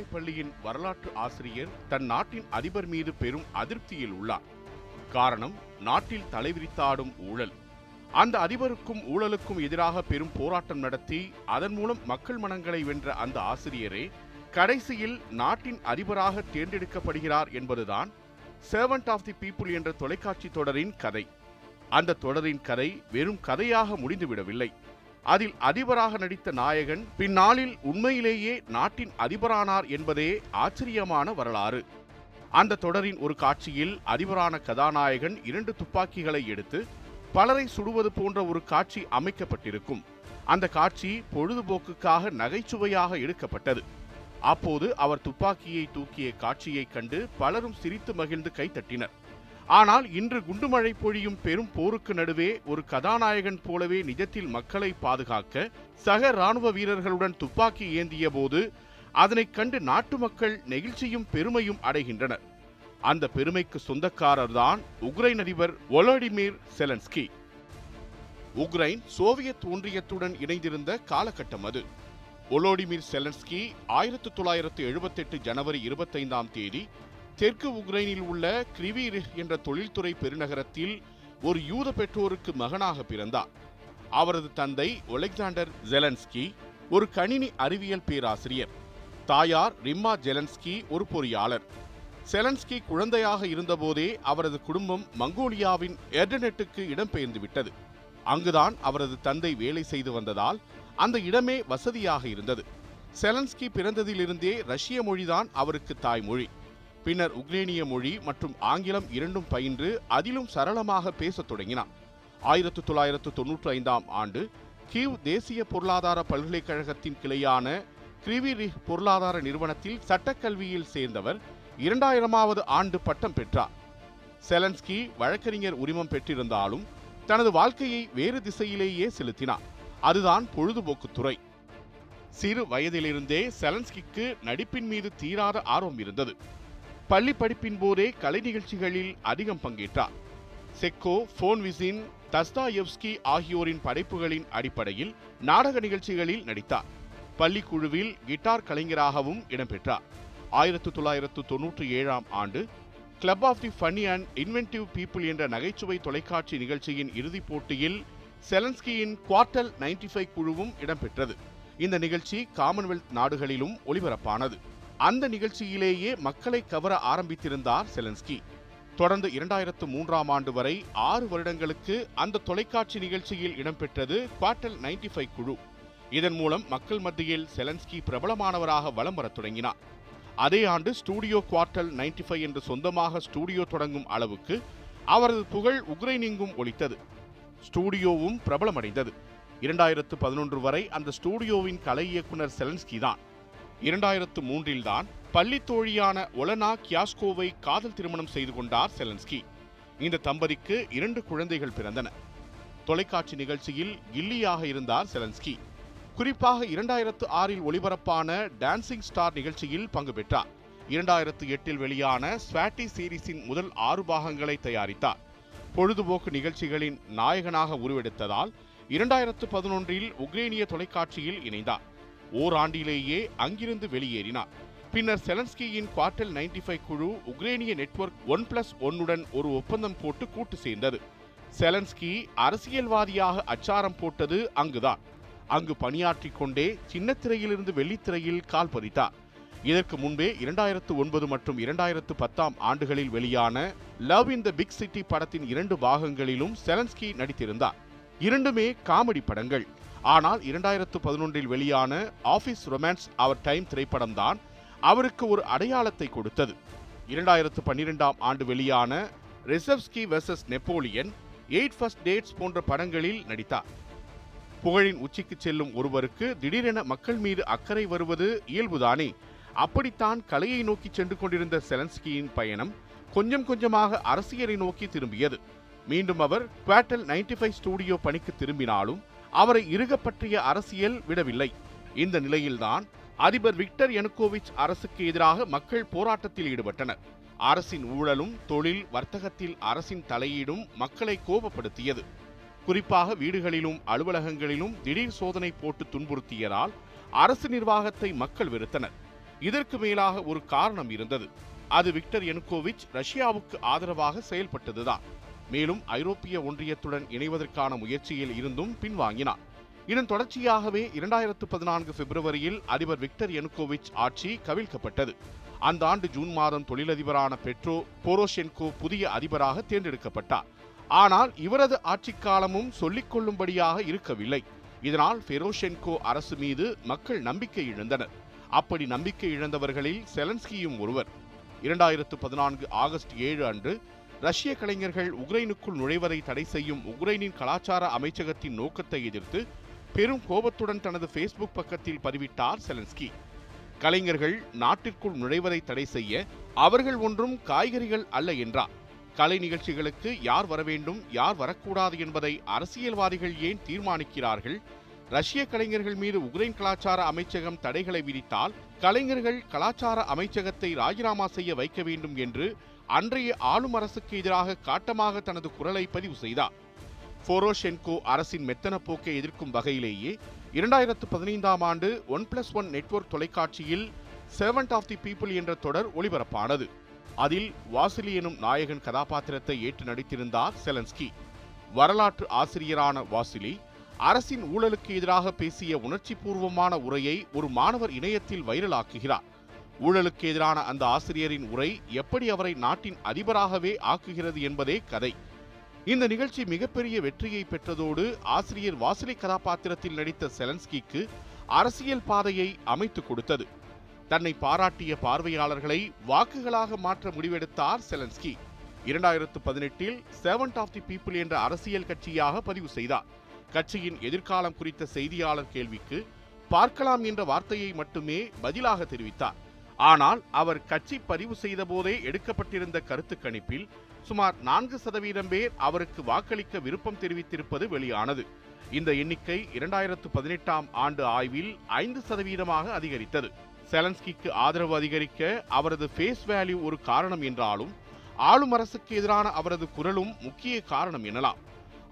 குழந்தை பள்ளியின் வரலாற்று ஆசிரியர் தன் நாட்டின் அதிபர் மீது பெரும் அதிருப்தியில் உள்ளார். காரணம் நாட்டில் தலைவிரித்தாடும் ஊழல். அந்த அதிபருக்கும் ஊழலுக்கும் எதிராக பெரும் போராட்டம் நடத்தி அதன் மூலம் மக்கள் மனங்களை வென்ற அந்த ஆசிரியரே கடைசியில் நாட்டின் அதிபராக தேர்ந்தெடுக்கப்படுகிறார் என்பதுதான் சர்வன்ட் ஆஃப் தி பீப்புள் என்ற தொலைக்காட்சி தொடரின் கதை. அந்த தொடரின் கதை வெறும் கதையாக முடிந்துவிடவில்லை. அதில் அதிபராக நடித்த நாயகன் பின்னாளில் உண்மையிலேயே நாட்டின் அதிபரானார் என்பதே ஆச்சரியமான வரலாறு. அந்த தொடரின் ஒரு காட்சியில் அதிபரான கதாநாயகன் இரண்டு துப்பாக்கிகளை எடுத்து பலரை சுடுவது போன்ற ஒரு காட்சி அமைக்கப்பட்டிருக்கும். அந்த காட்சி பொழுதுபோக்குக்காக நகைச்சுவையாக எடுக்கப்பட்டது. அப்போது அவர் துப்பாக்கியை தூக்கிய காட்சியைக் கண்டு பலரும் சிரித்து மகிழ்ந்து கைத்தட்டினர் ஆனால் இன்று குண்டுமழை பொழியும் பெரும் போருக்கு நடுவே ஒரு கதாநாயகன் போலவே நிஜத்தில் மக்களை பாதுகாக்க சக ராணுவ வீரர்களுடன் துப்பாக்கி ஏந்திய போது அதனைக் கண்டு நாட்டு மக்கள் நெகிழ்ச்சியும் பெருமையும் அடைகின்றனர். அந்த பெருமைக்கு சொந்தக்காரர்தான் உக்ரைன் அதிபர் ஒலோடிமிர் செலன்ஸ்கி. உக்ரைன் சோவியத் ஒன்றியத்துடன் இணைந்திருந்த காலகட்டம் அது. ஒலோடிமிர் செலன்ஸ்கி ஆயிரத்து தொள்ளாயிரத்து எழுபத்தெட்டு ஜனவரி இருபத்தைந்தாம் தேதி தெற்கு உக்ரைனில் உள்ள கிரிவீர் என்ற தொழில்துறை பெருநகரத்தில் ஒரு யூத பெற்றோருக்கு மகனாக பிறந்தார். அவரது தந்தை ஒலெக்சாண்டர் ஜெலன்ஸ்கி ஒரு கணினி அறிவியல் பேராசிரியர். தாயார் ரிம்மா ஜெலன்ஸ்கி ஒரு பொறியாளர். செலன்ஸ்கி குழந்தையாக இருந்தபோதே அவரது குடும்பம் மங்கோலியாவின் எர்டனெட்டுக்கு இடம்பெயர்ந்து விட்டது. அங்குதான் அவரது தந்தை வேலை செய்து வந்ததால் அந்த இடமே வசதியாக இருந்தது. செலன்ஸ்கி பிறந்ததிலிருந்தே ரஷ்ய மொழிதான் அவருக்கு தாய்மொழி. பின்னர் உக்ரேனிய மொழி மற்றும் ஆங்கிலம் இரண்டும் பயின்று அதிலும் சரளமாக பேசத் தொடங்கினார் ஆயிரத்து தொள்ளாயிரத்து தொன்னூற்றி ஐந்தாம் ஆண்டு கீவ் தேசிய பொருளாதார பல்கலைக்கழகத்தின் கிளையான கிரிவிரி பொருளாதார நிறுவனத்தில் சட்டக்கல்வியில் சேர்ந்தவர் இரண்டாயிரமாவது ஆண்டு பட்டம் பெற்றார். செலன்ஸ்கி வழக்கறிஞர் உரிமம் பெற்றிருந்தாலும் தனது வாழ்க்கையை வேறு திசையிலேயே செலுத்தினார். அதுதான் பொழுதுபோக்கு துறை. சிறு வயதிலிருந்தே செலன்ஸ்கிக்கு நடிப்பின் மீது தீராத ஆர்வம் இருந்தது. பள்ளி படிப்பின் போதே கலை நிகழ்ச்சிகளில் அதிகம் பங்கேற்றார். செக்கோ ஃபோன்விசின் தஸ்தாயெவ்ஸ்கி ஆகியோரின் படைப்புகளின் அடிப்படையில் நாடக நிகழ்ச்சிகளில் நடித்தார். பள்ளிக்குழுவில் கிட்டார் கலைஞராகவும் இடம்பெற்றார். ஆயிரத்து தொள்ளாயிரத்து தொன்னூற்றி ஏழாம் ஆண்டு club of the funny and inventive people என்ற நகைச்சுவை தொலைக்காட்சி நிகழ்ச்சியின் இறுதிப் போட்டியில் செலன்ஸ்கியின் குவார்டல் 95 ஃபைவ் குழுவும் இடம்பெற்றது. இந்த நிகழ்ச்சி காமன்வெல்த் நாடுகளிலும் ஒளிபரப்பானது அந்த நிகழ்ச்சியிலேயே மக்களை கவர ஆரம்பித்திருந்தார் செலன்ஸ்கி. தொடர்ந்து இரண்டாயிரத்து மூன்றாம் ஆண்டு வரை ஆறு வருடங்களுக்கு அந்த தொலைக்காட்சி நிகழ்ச்சியில் இடம்பெற்றது குவார்டல் 95 ஃபைவ் குழு. இதன் மூலம் மக்கள் மத்தியில் செலன்ஸ்கி பிரபலமானவராக வலம் வரத் தொடங்கினார். அதே ஆண்டு ஸ்டூடியோ குவார்டல் 95 ஃபைவ் என்று சொந்தமாக ஸ்டூடியோ தொடங்கும் அளவுக்கு அவரது புகழ் உக்ரைனிங்கும் ஒலித்தது. ஸ்டூடியோவும் பிரபலமடைந்தது. இரண்டாயிரத்து பதினொன்று வரை அந்த ஸ்டூடியோவின் கலை இயக்குனர் செலன்ஸ்கி தான். இரண்டாயிரத்து மூன்றில்தான் பள்ளி தோழியான ஒலனா கியாஸ்கோவை காதல் திருமணம் செய்து கொண்டார் செலன்ஸ்கி. இந்த தம்பதிக்கு இரண்டு குழந்தைகள் பிறந்தன. தொலைக்காட்சி நிகழ்ச்சியில் கில்லியாக இருந்தார் செலன்ஸ்கி. குறிப்பாக இரண்டாயிரத்து ஆறில் ஒளிபரப்பான டான்சிங் ஸ்டார் நிகழ்ச்சியில் பங்கு பெற்றார். இரண்டாயிரத்து எட்டில் வெளியான ஸ்வாட்டி சீரிஸின் முதல் ஆறு பாகங்களை தயாரித்தார். பொழுதுபோக்கு நிகழ்ச்சிகளின் நாயகனாக உருவெடுத்ததால் இரண்டாயிரத்து பதினொன்றில் உக்ரேனிய தொலைக்காட்சியில் இணைந்தார். ஓராண்டிலேயே அங்கிருந்து வெளியேறினார். பின்னர் செலன்ஸ்கியின் குவார்டல் 95 ஃபைவ் குழு உக்ரேனிய நெட்வொர்க் ஒன் பிளஸ் ஒன்னுடன் ஒரு ஒப்பந்தம் போட்டு கூட்டு சேர்ந்தது. செலன்ஸ்கி அரசியல்வாதியாக அச்சாரம் போட்டது அங்குதான். அங்கு பணியாற்றிக் கொண்டே சின்னத்திரையிலிருந்து வெள்ளித்திரையில் கால் பதித்தார். இதற்கு முன்பே இரண்டாயிரத்து ஒன்பது மற்றும் இரண்டாயிரத்து பத்தாம் ஆண்டுகளில் வெளியான love in the big city படத்தின் இரண்டு பாகங்களிலும் செலன்ஸ்கி நடித்திருந்தார். இரண்டுமே காமெடி படங்கள். ஆனால் இரண்டாயிரத்து பதினொன்றில் வெளியான ஆஃபீஸ் ரொமான்ஸ் அவர் டைம் திரைப்படம்தான் அவருக்கு ஒரு அடையாளத்தை கொடுத்தது. இரண்டாயிரத்து பன்னிரெண்டாம் ஆண்டு வெளியான ரிசப்ஸ்கி versus Napoleon eight first dates போன்ற படங்களில் நடித்தார். புகழின் உச்சிக்கு செல்லும் ஒருவருக்கு திடீரென மக்கள் மீது அக்கறை வருவது இயல்புதானே? அப்படித்தான் கலையை நோக்கி சென்று கொண்டிருந்த செலன்ஸ்கியின் பயணம் கொஞ்சம் கொஞ்சமாக அரசியலை நோக்கி திரும்பியது. மீண்டும் அவர் குவாட்டல் நைன்டி ஃபைவ் ஸ்டூடியோ பணிக்கு திரும்பினாலும் அவரை இறுக பற்றிய அரசியல் விடவில்லை. இந்த நிலையில்தான் அதிபர் விக்டர் யனுகோவிச் அரசுக்கு எதிராக மக்கள் போராட்டத்தில் ஈடுபட்டனர். அரசின் ஊழலும் தொழில் வர்த்தகத்தில் அரசின் தலையீடும் மக்களை கோபப்படுத்தியது. குறிப்பாக வீடுகளிலும் அலுவலகங்களிலும் திடீர் சோதனை போட்டு துன்புறுத்தியதால் அரசு நிர்வாகத்தை மக்கள் வெறுத்தனர். இதற்கு மேலாக ஒரு காரணம் இருந்தது. அது விக்டர் யனுகோவிச் ரஷ்யாவுக்கு ஆதரவாக செயல்பட்டதுதான். மேலும் ஐரோப்பிய ஒன்றியத்துடன் இணைவதற்கான முயற்சியில் இருந்தும் பின்வாங்கினார். இதன் தொடர்ச்சியாகவே இரண்டாயிரத்து பதினான்கு பிப்ரவரியில் அதிபர் விக்டர் யனுகோவிச் ஆட்சி கவிழ்க்கப்பட்டது. அந்த ஆண்டு ஜூன் மாதம் தொழிலதிபரான பெட்ரோ போரோஷென்கோ புதிய அதிபராக தேர்ந்தெடுக்கப்பட்டார். ஆனால் இவரது ஆட்சி காலமும் சொல்லிக் கொள்ளும்படியாக இருக்கவில்லை. இதனால் ஃபெரோஷென்கோ அரசு மீது மக்கள் நம்பிக்கை இழந்தனர். அப்படி நம்பிக்கை இழந்தவர்களில் செலன்ஸ்கியும் ஒருவர். இரண்டாயிரத்து பதினான்கு ஆகஸ்ட் ஏழு அன்று ரஷ்ய கலைஞர்கள் உக்ரைனுக்குள் நுழைவதை தடை செய்யும் உக்ரைனின் கலாச்சார அமைச்சகத்தின் நோக்கத்தை எதிர்த்து பெரும் கோபத்துடன் தனது ஃபேஸ்புக் பக்கத்தில் பதிவிட்டார் செலன்ஸ்கி. கலைஞர்கள் நாட்டிற்குள் நுழைவதை தடை செய்ய அவர்கள் ஒன்றும் காய்கறிகள் அல்ல என்றார். கலை நிகழ்ச்சிகளுக்கு யார் வர வேண்டும் யார் வரக்கூடாது என்பதை அரசியல்வாதிகள் ஏன் தீர்மானிக்கிறார்கள்? ரஷ்ய கலைஞர்கள் மீது உக்ரைன் கலாச்சார அமைச்சகம் தடைகளை விதித்தால் கலைஞர்கள் கலாச்சார அமைச்சகத்தை ராஜினாமா செய்ய வைக்க வேண்டும் என்று அன்றைய ஆளும் அரசுக்கு எதிராக காட்டமாக தனது குரலை பதிவு செய்தார். போரோஷென்கோ அரசின் மெத்தன போக்கை எதிர்க்கும் வகையிலேயே இரண்டாயிரத்து பதினைந்தாம் ஆண்டு ஒன் பிளஸ் ஒன் நெட்வொர்க் தொலைக்காட்சியில் செவன்ட் ஆஃப் தி பீப்புள் என்ற தொடர் ஒளிபரப்பானது. அதில் வாசிலி எனும் நாயகன் கதாபாத்திரத்தை ஏற்று நடித்திருந்தார் செலன்ஸ்கி. வரலாற்று ஆசிரியரான வாசிலி அரசின் ஊழலுக்கு எதிராக பேசிய உணர்ச்சி பூர்வமான உரையை ஒரு மாணவர் இணையத்தில் வைரலாக்குகிறார். ஊழலுக்கு எதிரான அந்த ஆசிரியரின் உரை எப்படி அவரை நாட்டின் அதிபராகவே ஆக்குகிறது என்பதே கதை. இந்த நிகழ்ச்சி மிகப்பெரிய வெற்றியை பெற்றதோடு ஆசிரியர் வாசிலி கதாபாத்திரத்தில் நடித்த செலன்ஸ்கிக்கு அரசியல் பாதையை அமைத்துக் கொடுத்தது. தன்னை பாராட்டிய பார்வையாளர்களை வாக்குகளாக மாற்ற முடிவெடுத்தார் செலன்ஸ்கி. இரண்டாயிரத்து பதினெட்டில் செவன்ட் ஆஃப் தி பீப்புள் என்ற அரசியல் கட்சியாக பதிவு செய்தார். கட்சியின் எதிர்காலம் குறித்த செய்தியாளர் கேள்விக்கு பார்க்கலாம் என்ற வார்த்தையை மட்டுமே பதிலாக தெரிவித்தார். ஆனால் அவர் கட்சி பதிவு செய்த போதே எடுக்கப்பட்டிருந்த கருத்து கணிப்பில் சுமார் நான்கு சதவீதம் பேர் அவருக்கு வாக்களிக்க விருப்பம் தெரிவித்திருப்பது வெளியானது. இந்த எண்ணிக்கை இரண்டாயிரத்து பதினெட்டாம் ஆண்டு ஆய்வில் ஐந்து சதவீதமாக அதிகரித்தது. செலன்ஸ்கிக்கு ஆதரவு அதிகரிக்க அவரது ஃபேஸ் வேல்யூ ஒரு காரணம் என்றாலும் ஆளும் அரசுக்கு எதிரான அவரது குரலும் முக்கிய காரணம் எனலாம்.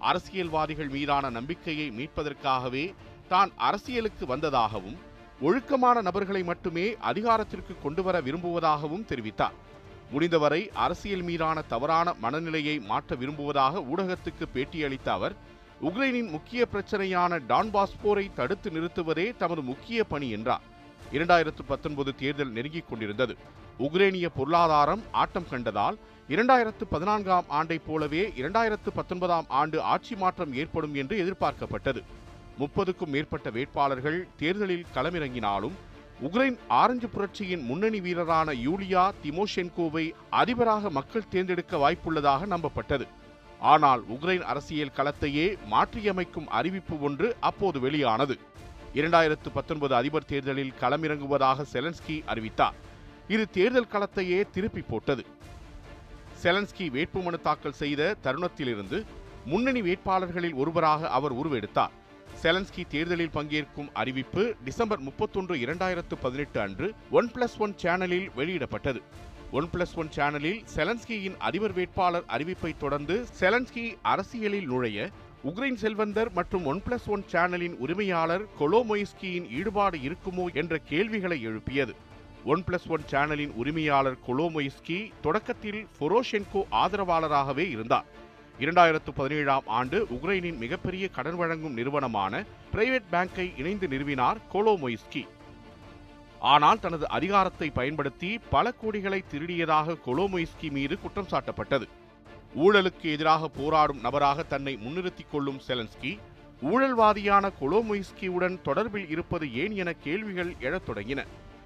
அரசியல்வாதிகள் மீதான நம்பிக்கையை மீட்பதற்காகவே தான் அரசியலுக்கு வந்ததாகவும் ஒழுக்கமான நபர்களை மட்டுமே அதிகாரத்திற்கு கொண்டு வர விரும்புவதாகவும் தெரிவித்தார். முடிந்தவரை அரசியல் மீதான தவறான மனநிலையை மாற்ற விரும்புவதாக ஊடகத்துக்கு பேட்டியளித்த அவர் உக்ரைனின் முக்கிய பிரச்சனையான டான்பாஸ் போரை தடுத்து நிறுத்துவதே தமது முக்கிய பணி என்றார். இரண்டாயிரத்து பத்தொன்பது தேர்தல் நெருங்கிக் கொண்டிருந்தது. உக்ரேனிய பொருளாதாரம் ஆட்டம் கண்டதால் இரண்டாயிரத்து பதினான்காம் ஆண்டைப் போலவே இரண்டாயிரத்து பத்தொன்பதாம் ஆண்டு ஆட்சி மாற்றம் ஏற்படும் என்று எதிர்பார்க்கப்பட்டது. முப்பதுக்கும் மேற்பட்ட வேட்பாளர்கள் தேர்தலில் களமிறங்கினாலும் உக்ரைன் ஆரஞ்சு புரட்சியின் முன்னணி வீரரான யூலியா திமோஷென்கோவை அதிபராக மக்கள் தேர்ந்தெடுக்க வாய்ப்புள்ளதாக நம்பப்பட்டது. ஆனால் உக்ரைன் அரசியல் களத்தையே மாற்றியமைக்கும் அறிவிப்பு ஒன்று அப்போது வெளியானது. இரண்டாயிரத்து பத்தொன்பது அதிபர் தேர்தலில் களமிறங்குவதாக செலன்ஸ்கி அறிவித்தார். இது தேர்தல் களத்தையே திருப்பி போட்டது. செலன்ஸ்கி வேட்புமனு தாக்கல் செய்த தருணத்திலிருந்து முன்னணி வேட்பாளர்களில் ஒருவராக அவர் உருவெடுத்தார். செலன்ஸ்கி தேர்தலில் பங்கேற்கும் அறிவிப்பு டிசம்பர் முப்பத்தொன்று இரண்டாயிரத்து பதினெட்டு அன்று ஒன் பிளஸ் ஒன் சேனலில் வெளியிடப்பட்டது. ஒன் பிளஸ் ஒன் சேனலில் செலன்ஸ்கியின் அதிபர் வேட்பாளர் அறிவிப்பை தொடர்ந்து செலன்ஸ்கி அரசியலில் நுழைய உக்ரைன் செல்வந்தர் மற்றும் ஒன் பிளஸ் ஒன் சேனலின் உரிமையாளர் கொலோமொய்ஸ்கியின் ஈடுபாடு இருக்குமோ என்ற கேள்விகளை எழுப்பியது. ஒன் பிளஸ் ஒன் சேனலின் உரிமையாளர் கொலோமொய்ஸ்கி தொடக்கத்தில் ஃபொரோஷென்கோ ஆதரவாளராகவே இருந்தார். இரண்டாயிரத்து பதினேழாம் ஆண்டு உக்ரைனின் மிகப்பெரிய கடன் வழங்கும் நிறுவனமான பிரைவேட் பேங்கை இணைந்து நிறுவினார் கொலோமொய்ஸ்கி. ஆனால் தனது அதிகாரத்தை பயன்படுத்தி பல கோடிகளை திருடியதாக கொலோமொய்ஸ்கி மீது குற்றம் சாட்டப்பட்டது. ஊழலுக்கு எதிராக போராடும் நபராக தன்னை முன்னிறுத்திக் கொள்ளும் செலன்ஸ்கி ஊழல்வாதியான கொலோமொய்ஸ்கியுடன் தொடர்பில் இருப்பது ஏன் என கேள்விகள் எழத் தொடங்கின.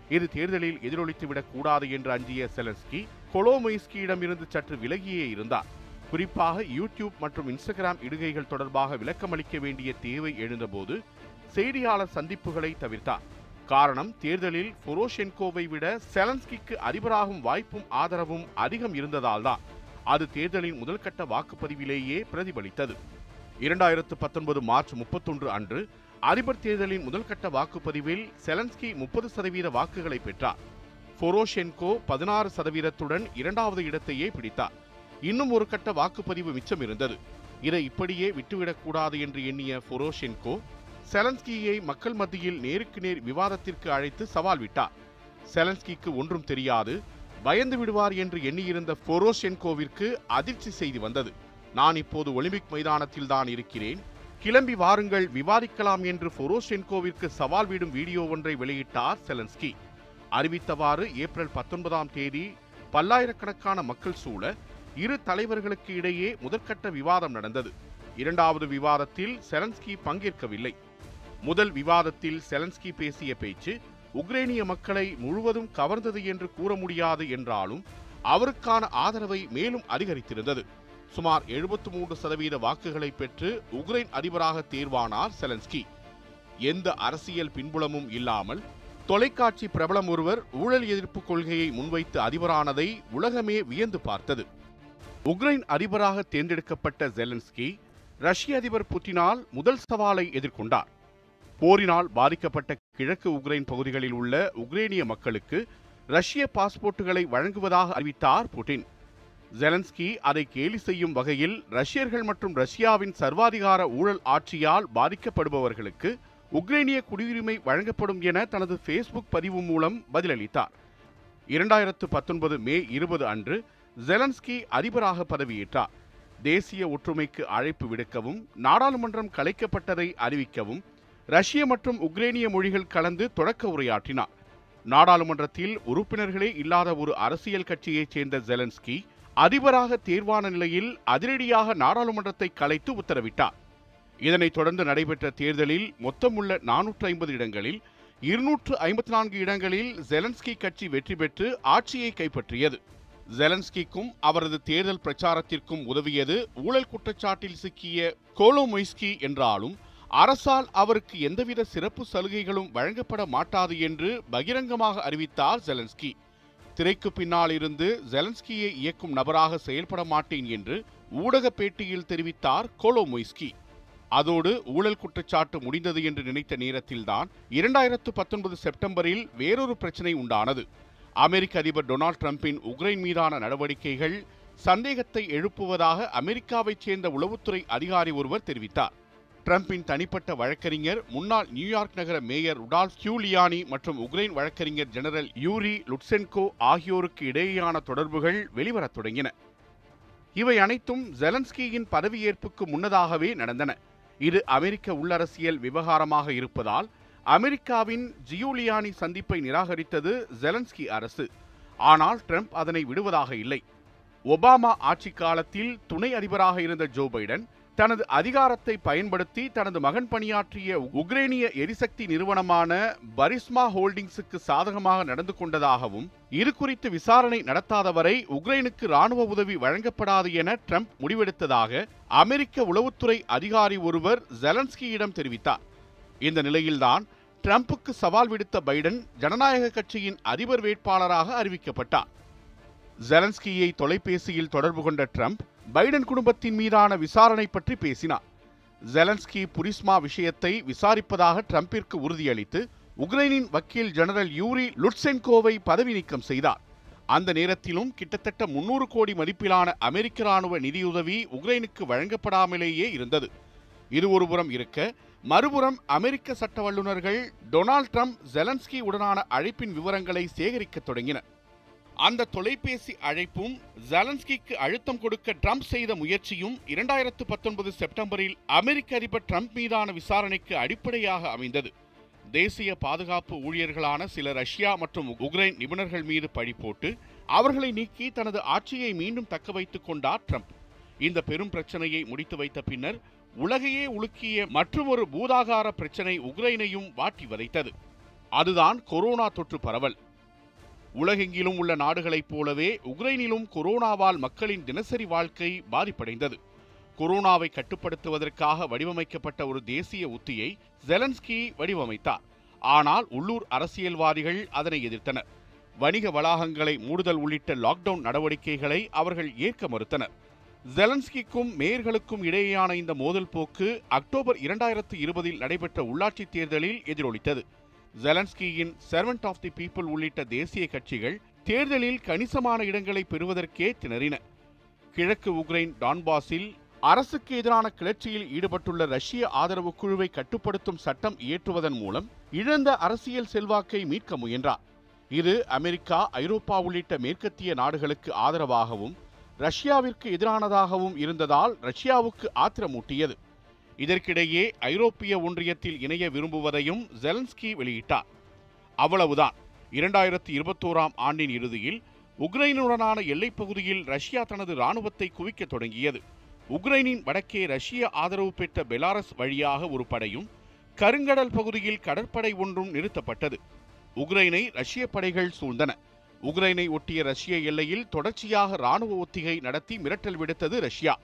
இது தேர்தலில் எதிரொலித்துவிடக் கூடாது என்று அஞ்சிய செலன்ஸ்கி கொலோமொய்ஸ்கியிடமிருந்து சற்று விலகியே இருந்தார். குறிப்பாக யூடியூப் மற்றும் இன்ஸ்டாகிராம் இடுகைகள் தொடர்பாக விளக்கமளிக்க வேண்டிய தேவை எழுந்தபோது செய்தியாளர் சந்திப்புகளை தவிர்த்தார். காரணம் தேர்தலில் பொரோஷென்கோவை விட செலன்ஸ்கிக்கு அதிபராகும் வாய்ப்பும் ஆதரவும் அதிகம் இருந்ததால்தான் அது தேர்தலின் முதல்கட்ட வாக்குப்பதிவிலேயே பிரதிபலித்தது. இரண்டாயிரத்து பத்தொன்பது மார்ச் முப்பத்தொன்று அன்று அதிபர் தேர்தலின் முதல்கட்ட வாக்குப்பதிவில் செலன்ஸ்கி முப்பது சதவீத வாக்குகளை பெற்றார். பொரோஷென்கோ பதினாறு சதவீதத்துடன் இரண்டாவது இடத்தையே பிடித்தார். இன்னும் ஒரு கட்ட வாக்குப்பதிவு மிச்சம் இருந்தது. இதை இப்படியே விட்டுவிடக்கூடாது என்று எண்ணிய பொரோஷென்கோ செலன்ஸ்கியை மக்கள் மத்தியில் நேருக்கு நேர் விவாதத்திற்கு அழைத்து சவால் விட்டார். செலன்ஸ்கிக்கு ஒன்றும் தெரியாது பயந்து விடுவார் என்று எண்ணியிருந்த பொரோஷென்கோவிற்கு அதிர்ச்சி செய்தி வந்தது. நான் இப்போது ஒலிம்பிக் மைதானத்தில் தான் இருக்கிறேன். கிளம்பி வாருங்கள் விவாதிக்கலாம் என்று பொரோஷென்கோவிற்கு சவால் விடும் வீடியோ ஒன்றை வெளியிட்டார் செலன்ஸ்கி. அறிவித்தவாறு ஏப்ரல் பத்தொன்பதாம் தேதி பல்லாயிரக்கணக்கான மக்கள் சூழ இரு தலைவர்களுக்கு இடையே முதற்கட்ட விவாதம் நடந்தது. இரண்டாவது விவாதத்தில் செலன்ஸ்கி பங்கேற்கவில்லை. முதல் விவாதத்தில் செலன்ஸ்கி பேசிய பேச்சு உக்ரைனிய மக்களை முழுவதும் கவர்ந்தது என்று கூற முடியாது என்றாலும் அவருக்கான ஆதரவை மேலும் அதிகரித்திருந்தது. சுமார் 73% மூன்று சதவீத வாக்குகளை பெற்று உக்ரைன் அதிபராக தேர்வானார் செலன்ஸ்கி. எந்த அரசியல் பின்புலமும் இல்லாமல் தொலைக்காட்சி பிரபலம் ஒருவர் ஊழல் எதிர்ப்பு கொள்கையை முன்வைத்து அதிபரானதை உலகமே வியந்து பார்த்தது. உக்ரைன் அதிபராக தேர்ந்தெடுக்கப்பட்ட ஜெலன்ஸ்கி ரஷ்ய அதிபர் புட்டினால் முதல் சவாலை எதிர்கொண்டார். போரினால் பாதிக்கப்பட்ட கிழக்கு உக்ரைன் பகுதிகளில் உள்ள உக்ரேனிய மக்களுக்கு ரஷ்ய பாஸ்போர்ட்டுகளை வழங்குவதாக அறிவித்தார் புட்டின். ஜெலன்ஸ்கி அதை கேலி செய்யும் வகையில் ரஷ்யர்கள் மற்றும் ரஷ்யாவின் சர்வாதிகார ஊழல் ஆட்சியால் பாதிக்கப்படுபவர்களுக்கு உக்ரைனிய குடியுரிமை வழங்கப்படும் என தனது ஃபேஸ்புக் பதிவு மூலம் பதிலளித்தார். இரண்டாயிரத்து பத்தொன்பது மே இருபது அன்று ஜெலன்ஸ்கி அதிபராக பதவியேற்றார். தேசிய ஒற்றுமைக்கு அழைப்பு விடுக்கவும் நாடாளுமன்றம் கலைக்கப்பட்டதை அறிவிக்கவும் ரஷ்ய மற்றும் உக்ரேனிய மொழிகள் கலந்து தொடக்க உரையாற்றினார். நாடாளுமன்றத்தில் உறுப்பினர்களே இல்லாத ஒரு அரசியல் கட்சியைச் சேர்ந்த ஜெலன்ஸ்கி அதிபராக தேர்வான நிலையில் அதிரடியாக நாடாளுமன்றத்தை கலைத்து உத்தரவிட்டார். இதனைத் தொடர்ந்து நடைபெற்ற தேர்தலில் மொத்தமுள்ள நானூற்று ஐம்பது இடங்களில் இருநூற்று ஐம்பத்தி நான்கு இடங்களில் ஜெலன்ஸ்கி கட்சி வெற்றி பெற்று ஆட்சியை கைப்பற்றியது. ஜெலன்ஸ்கிக்கும் அவரது தேர்தல் பிரச்சாரத்திற்கும் உதவியது. ஊழல் குற்றச்சாட்டில் சிக்கிய கோலோமொய்ஸ்கி என்றாலும் அரசால் அவருக்கு எந்தவித சிறப்பு சலுகைகளும் வழங்கப்பட மாட்டாது என்று பகிரங்கமாக அறிவித்தார் ஜெலன்ஸ்கி. திரைக்கு பின்னால் இருந்து ஜெலன்ஸ்கியை இயக்கும் நபராக செயல்பட மாட்டேன் என்று ஊடக பேட்டியில் தெரிவித்தார் கோலோமொய்ஸ்கி. அதோடு ஊழல் குற்றச்சாட்டு முடிந்தது என்று நினைத்த நேரத்தில்தான் இரண்டாயிரத்து பத்தொன்பது செப்டம்பரில் வேறொரு பிரச்சனை உண்டானது. அமெரிக்க அதிபர் டொனால்ட் ட்ரம்பின் உக்ரைன் மீதான நடவடிக்கைகள் சந்தேகத்தை எழுப்புவதாக அமெரிக்காவைச் சேர்ந்த உளவுத்துறை அதிகாரி ஒருவர் தெரிவித்தார். ட்ரம்பின் தனிப்பட்ட வழக்கறிஞர் முன்னாள் நியூயார்க் நகர மேயர் ருடால்ஃப் கியூலியானி மற்றும் உக்ரைன் வழக்கறிஞர் ஜெனரல் யூரி லுட்சென்கோ ஆகியோருக்கு இடையேயான தொடர்புகள் வெளிவரத் தொடங்கின. இவை அனைத்தும் ஜெலன்ஸ்கியின் பதவியேற்புக்கு முன்னதாகவே நடந்தன. இது அமெரிக்க உள்ளரசியல் விவகாரமாக இருப்பதால் அமெரிக்காவின் ஜியூலியானி சந்திப்பை நிராகரித்தது ஜெலன்ஸ்கி அரசு. ஆனால் ட்ரம்ப் அதனை விடுவதாக இல்லை. ஒபாமா ஆட்சி காலத்தில் துணை அதிபராக இருந்த ஜோ பைடன் தனது அதிகாரத்தை பயன்படுத்தி தனது மகன் பணியாற்றிய உக்ரேனிய எரிசக்தி நிறுவனமான பரிஸ்மா ஹோல்டிங்ஸுக்கு சாதகமாக நடந்து கொண்டதாகவும் இது குறித்து விசாரணை நடத்தாதவரை உக்ரைனுக்கு ராணுவ உதவி வழங்கப்படாது என ட்ரம்ப் முடிவெடுத்ததாக அமெரிக்க உளவுத்துறை அதிகாரி ஒருவர் ஜெலன்ஸ்கியிடம் தெரிவித்தார். இந்த நிலையில்தான் டிரம்புக்கு சவால் விடுத்த பைடன் ஜனநாயக கட்சியின் அதிபர் வேட்பாளராக அறிவிக்கப்பட்டார். ஜெலன்ஸ்கியை தொலைபேசியில் தொடர்பு கொண்ட ட்ரம்ப் பைடன் குடும்பத்தின் மீதான விசாரணை பற்றி பேசினார். ஜெலன்ஸ்கி புரிஸ்மா விஷயத்தை விசாரிப்பதாக ட்ரம்பிற்கு உறுதியளித்து உக்ரைனின் வக்கீல் ஜெனரல் யூரி லுட்சென்கோவை பதவி நீக்கம் செய்தார். அந்த நேரத்திலும் கிட்டத்தட்ட முன்னூறு கோடி மதிப்பிலான அமெரிக்க ராணுவ நிதியுதவி உக்ரைனுக்கு வழங்கப்படாமலேயே இருந்தது. இது ஒருபுறம் இருக்க மறுபுறம் அமெரிக்க சட்ட வல்லுநர்கள் டொனால்ட் ட்ரம்ப் ஜெலன்ஸ்கி உடனான அழைப்பின் விவரங்களை சேகரிக்க தொடங்கினர் அந்த தொலைபேசி அழைப்பும் ஜெலன்ஸ்கிக்கு அழுத்தம் கொடுக்க ட்ரம்ப் செய்த முயற்சியும் இரண்டாயிரத்து பத்தொன்பது செப்டம்பரில் அமெரிக்க அதிபர் ட்ரம்ப் மீதான விசாரணைக்கு அடிப்படையாக அமைந்தது. தேசிய பாதுகாப்பு ஊழியர்களான சில ரஷ்யா மற்றும் உக்ரைன் நிபுணர்கள் மீது பழி போட்டு அவர்களை நீக்கி தனது ஆட்சியை மீண்டும் தக்க வைத்துக் கொண்டார் ட்ரம்ப். இந்த பெரும் பிரச்சனையை முடித்து வைத்த பின்னர் உலகையே உலுக்கிய மற்றொரு பூதாகார பிரச்சனை உக்ரைனையும் வாட்டி வதைத்தது. அதுதான் கொரோனா தொற்று பரவல். உலகெங்கிலும் உள்ள நாடுகளைப் போலவே உக்ரைனிலும் கொரோனாவால் மக்களின் தினசரி வாழ்க்கை பாதிப்படைந்தது. கொரோனாவை கட்டுப்படுத்துவதற்காக வடிவமைக்கப்பட்ட ஒரு தேசிய உத்தியை ஜெலன்ஸ்கி வடிவமைத்தார். ஆனால் உள்ளூர் அரசியல்வாதிகள் அதனை எதிர்த்தனர். வணிக வளாகங்களை மூடுதல் உள்ளிட்ட லாக்டவுன் நடவடிக்கைகளை அவர்கள் ஏற்க மறுத்தனர். ஜெலன்ஸ்கிக்கும் மேயர்களுக்கும் இடையேயான இந்த மோதல் போக்கு அக்டோபர் இரண்டாயிரத்து இருபதில் நடைபெற்ற உள்ளாட்சித் தேர்தலில் எதிரொலித்தது. ஜெலன்ஸ்கியின் செர்வன்ட் ஆஃப் தி பீப்புள் உள்ளிட்ட தேசிய கட்சிகள் தேர்தலில் கணிசமான இடங்களை பெறுவதற்கே திணறின. கிழக்கு உக்ரைன் டான்பாஸில் அரசுக்கு எதிரான கிளர்ச்சியில் ஈடுபட்டுள்ள ரஷ்ய ஆதரவு குழுவை கட்டுப்படுத்தும் சட்டம் இயற்றுவதன் மூலம் இழந்த அரசியல் செல்வாக்கை மீட்க முயன்றார். இது அமெரிக்கா ஐரோப்பா உள்ளிட்ட மேற்கத்திய நாடுகளுக்கு ஆதரவாகவும் ரஷ்யாவிற்கு எதிரானதாகவும் இருந்ததால் ரஷ்யாவுக்கு ஆத்திரமூட்டியது. இதற்கிடையே ஐரோப்பிய ஒன்றியத்தில் இணைய விரும்புவதையும் ஜெலன்ஸ்கி வெளியிட்டார். அவ்வளவுதான். இரண்டாயிரத்தி இருபத்தோராம் ஆண்டின் இறுதியில் உக்ரைனுடனான எல்லைப் பகுதியில் ரஷ்யா தனது ராணுவத்தை குவிக்கத் தொடங்கியது. உக்ரைனின் வடக்கே ரஷ்ய ஆதரவு பெற்ற பெலாரஸ் வழியாக ஒரு படையும் கருங்கடல் பகுதியில் கடற்படை ஒன்றும் நிறுத்தப்பட்டது. உக்ரைனை ரஷ்ய படைகள் சூழ்ந்தன. உக்ரைனை ஒட்டிய ரஷ்ய எல்லையில் தொடர்ச்சியாக ராணுவ ஒத்திகை நடத்தி மிரட்டல் விடுத்தது ரஷ்யா.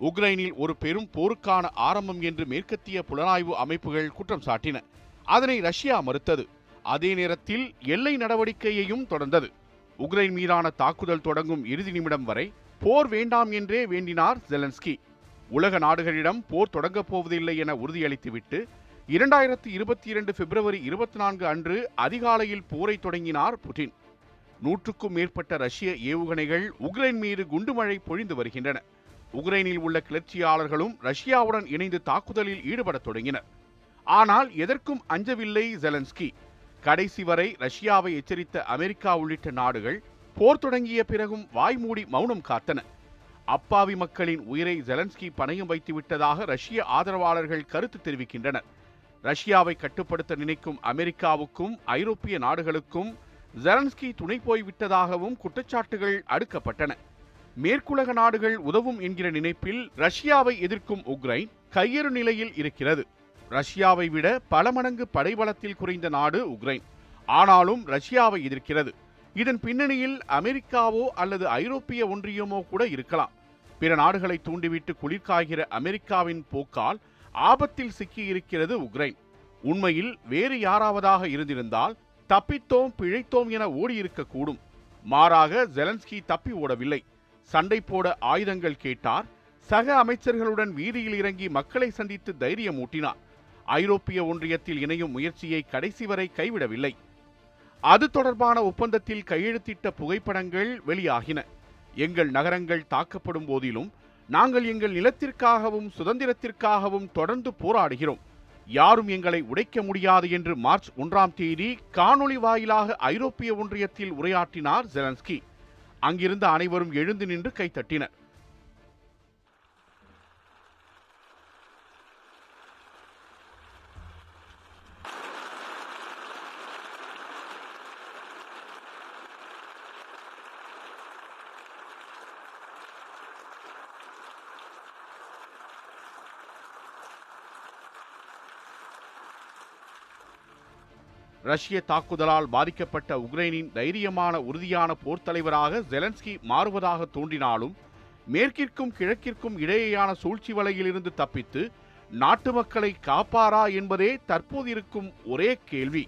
உக்ரைனில் ஒரு பெரும் போருக்கான ஆரம்பம் என்று மேற்கத்திய புலனாய்வு அமைப்புகள் குற்றம் சாட்டின. அதனை ரஷ்யா மறுத்தது. அதே நேரத்தில் எல்லை நடவடிக்கையையும் தொடர்ந்தது. உக்ரைன் மீதான தாக்குதல் தொடங்கும் இறுதி நிமிடம் வரை போர் வேண்டாம் என்றே வேண்டினார் ஜெலன்ஸ்கி உலக நாடுகளிடம் போர் தொடங்கப் போவதில்லை என உறுதியளித்துவிட்டு இரண்டாயிரத்தி இருபத்தி இரண்டு பிப்ரவரி இருபத்தி நான்கு அன்று அதிகாலையில் போரை தொடங்கினார் புட்டின். நூற்றுக்கும் மேற்பட்ட ரஷ்ய ஏவுகணைகள் உக்ரைன் மீது குண்டுமழை பொழிந்து வருகின்றன. உக்ரைனில் உள்ள கிளர்ச்சியாளர்களும் ரஷ்யாவுடன் இணைந்து தாக்குதலில் ஈடுபடத் தொடங்கினர். ஆனால் எதற்கும் அஞ்சவில்லை ஜெலன்ஸ்கி. கடைசி வரை ரஷ்யாவை எச்சரித்த அமெரிக்கா உள்ளிட்ட நாடுகள் போர் தொடங்கிய பிறகும் வாய்மூடி மௌனம் காத்தன. அப்பாவி மக்களின் உயிரை ஜெலன்ஸ்கி பணையம் வைத்து விட்டதாக ரஷ்ய ஆதரவாளர்கள் கருத்து தெரிவிக்கின்றனர். ரஷ்யாவை கட்டுப்படுத்த நினைக்கும் அமெரிக்காவுக்கும் ஐரோப்பிய நாடுகளுக்கும் ஜெரன்ஸ்கி துணை போய்விட்டதாகவும் குற்றச்சாட்டுகள் அடுக்கப்பட்டன. மேற்குலக நாடுகள் உதவும் என்கிற நினைப்பில் ரஷ்யாவை எதிர்க்கும் உக்ரைன் கையறு நிலையில் இருக்கிறது. ரஷ்யாவை விட பல மடங்கு படைபலத்தில் குறைந்த நாடு உக்ரைன். ஆனாலும் ரஷ்யாவை எதிர்க்கிறது. இதன் பின்னணியில் அமெரிக்காவோ அல்லது ஐரோப்பிய ஒன்றியமோ கூட இருக்கலாம். பிற நாடுகளை தூண்டிவிட்டு குளிர்காய்கிற அமெரிக்காவின் போக்கால் ஆபத்தில் சிக்கியிருக்கிறது உக்ரைன். உண்மையில் வேறு யாராவதாக இருந்திருந்தால் தப்பித்தோம் பிழைத்தோம் என ஓடியிருக்கக்கூடும். மாறாக ஜெலன்ஸ்கி தப்பி ஓடவில்லை. சண்டை போட ஆயுதங்கள் கேட்டார். சக அமைச்சர்களுடன் வீதியில் இறங்கி மக்களை சந்தித்து தைரியம் ஊட்டினார் ஐரோப்பிய ஒன்றியத்தில் இணையும் முயற்சியை கடைசி வரை கைவிடவில்லை. அது தொடர்பான ஒப்பந்தத்தில் கையெழுத்திட்ட புகைப்படங்கள் வெளியாகின. எங்கள் நகரங்கள் தாக்கப்படும் போதிலும் நாங்கள் எங்கள் நிலத்திற்காகவும் சுதந்திரத்திற்காகவும் தொடர்ந்து போராடுகிறோம். யாரும் எங்களை உடைக்க முடியாது என்று மார்ச் ஒன்றாம் தேதி காணொளி வாயிலாக ஐரோப்பிய ஒன்றியத்தில் உரையாற்றினார் ஜெலன்ஸ்கி. அங்கிருந்த அனைவரும் எழுந்து நின்று கைத்தட்டினர். ரஷ்ய தாக்குதலால் பாதிக்கப்பட்ட உக்ரைனின் தைரியமான உறுதியான போர்த்தலைவராக ஜெலன்ஸ்கி மாறுவதாக தோன்றினாலும் மேற்கிற்கும் கிழக்கிற்கும் இடையேயான சூழ்ச்சி வலையிலிருந்து தப்பித்து நாட்டு மக்களை காப்பாரா என்பதே தற்போது இருக்கும் ஒரே கேள்வி.